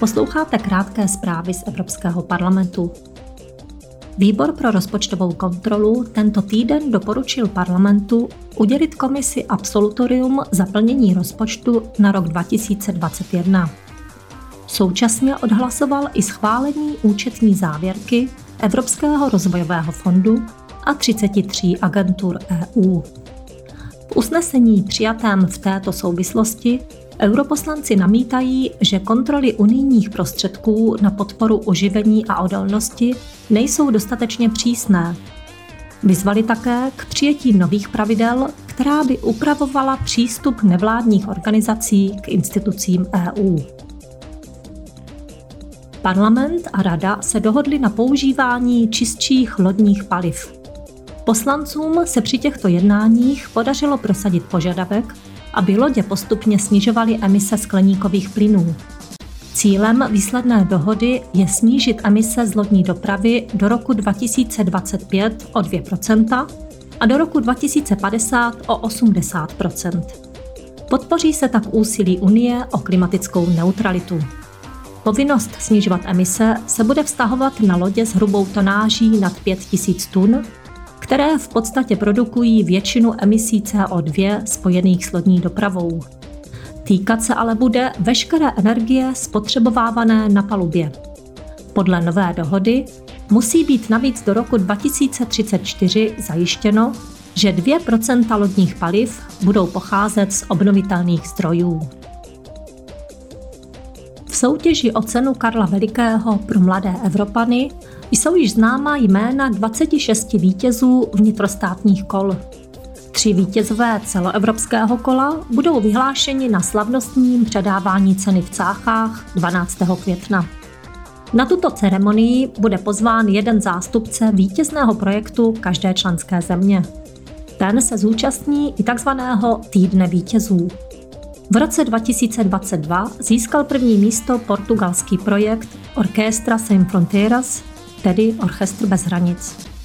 Posloucháte krátké zprávy z Evropského parlamentu. Výbor pro rozpočtovou kontrolu tento týden doporučil parlamentu udělit komisi absolutorium za plnění rozpočtu na rok 2021. Současně odhlasoval i schválení účetní závěrky Evropského rozvojového fondu a 33 agentur EU. Usnesení přijatém v této souvislosti Europoslanci namítají, že kontroly unijních prostředků na podporu oživení a odolnosti nejsou dostatečně přísné. Vyzvali také k přijetí nových pravidel, která by upravovala přístup nevládních organizací k institucím EU. Parlament a Rada se dohodli na používání čistších lodních paliv. Poslancům se při těchto jednáních podařilo prosadit požadavek, aby lodě postupně snižovaly emise skleníkových plynů. Cílem výsledné dohody je snížit emise z lodní dopravy do roku 2025 o 2% a do roku 2050 o 80% Podpoří se tak úsilí Unie o klimatickou neutralitu. Povinnost snižovat emise se bude vztahovat na lodě s hrubou tonáží nad 5000 tun které v podstatě produkují většinu emisí CO2 spojených s lodní dopravou. Týkat se ale bude veškeré energie spotřebovávané na palubě. Podle nové dohody musí být navíc do roku 2034 zajištěno, že 2% lodních paliv budou pocházet z obnovitelných zdrojů. V soutěži o cenu Karla Velikého pro mladé Evropany jsou již známá jména 26 vítězů vnitrostátních kol. Tři vítězové celoevropského kola budou vyhlášeni na slavnostním předávání ceny v Cáchách 12. května. Na tuto ceremonii bude pozván jeden zástupce vítězného projektu každé členské země. Ten se zúčastní i tzv. týdne vítězů. V roce 2022 získal první místo portugalský projekt Orchestra Sem Fronteiras, tedy Orchestr bez hranic.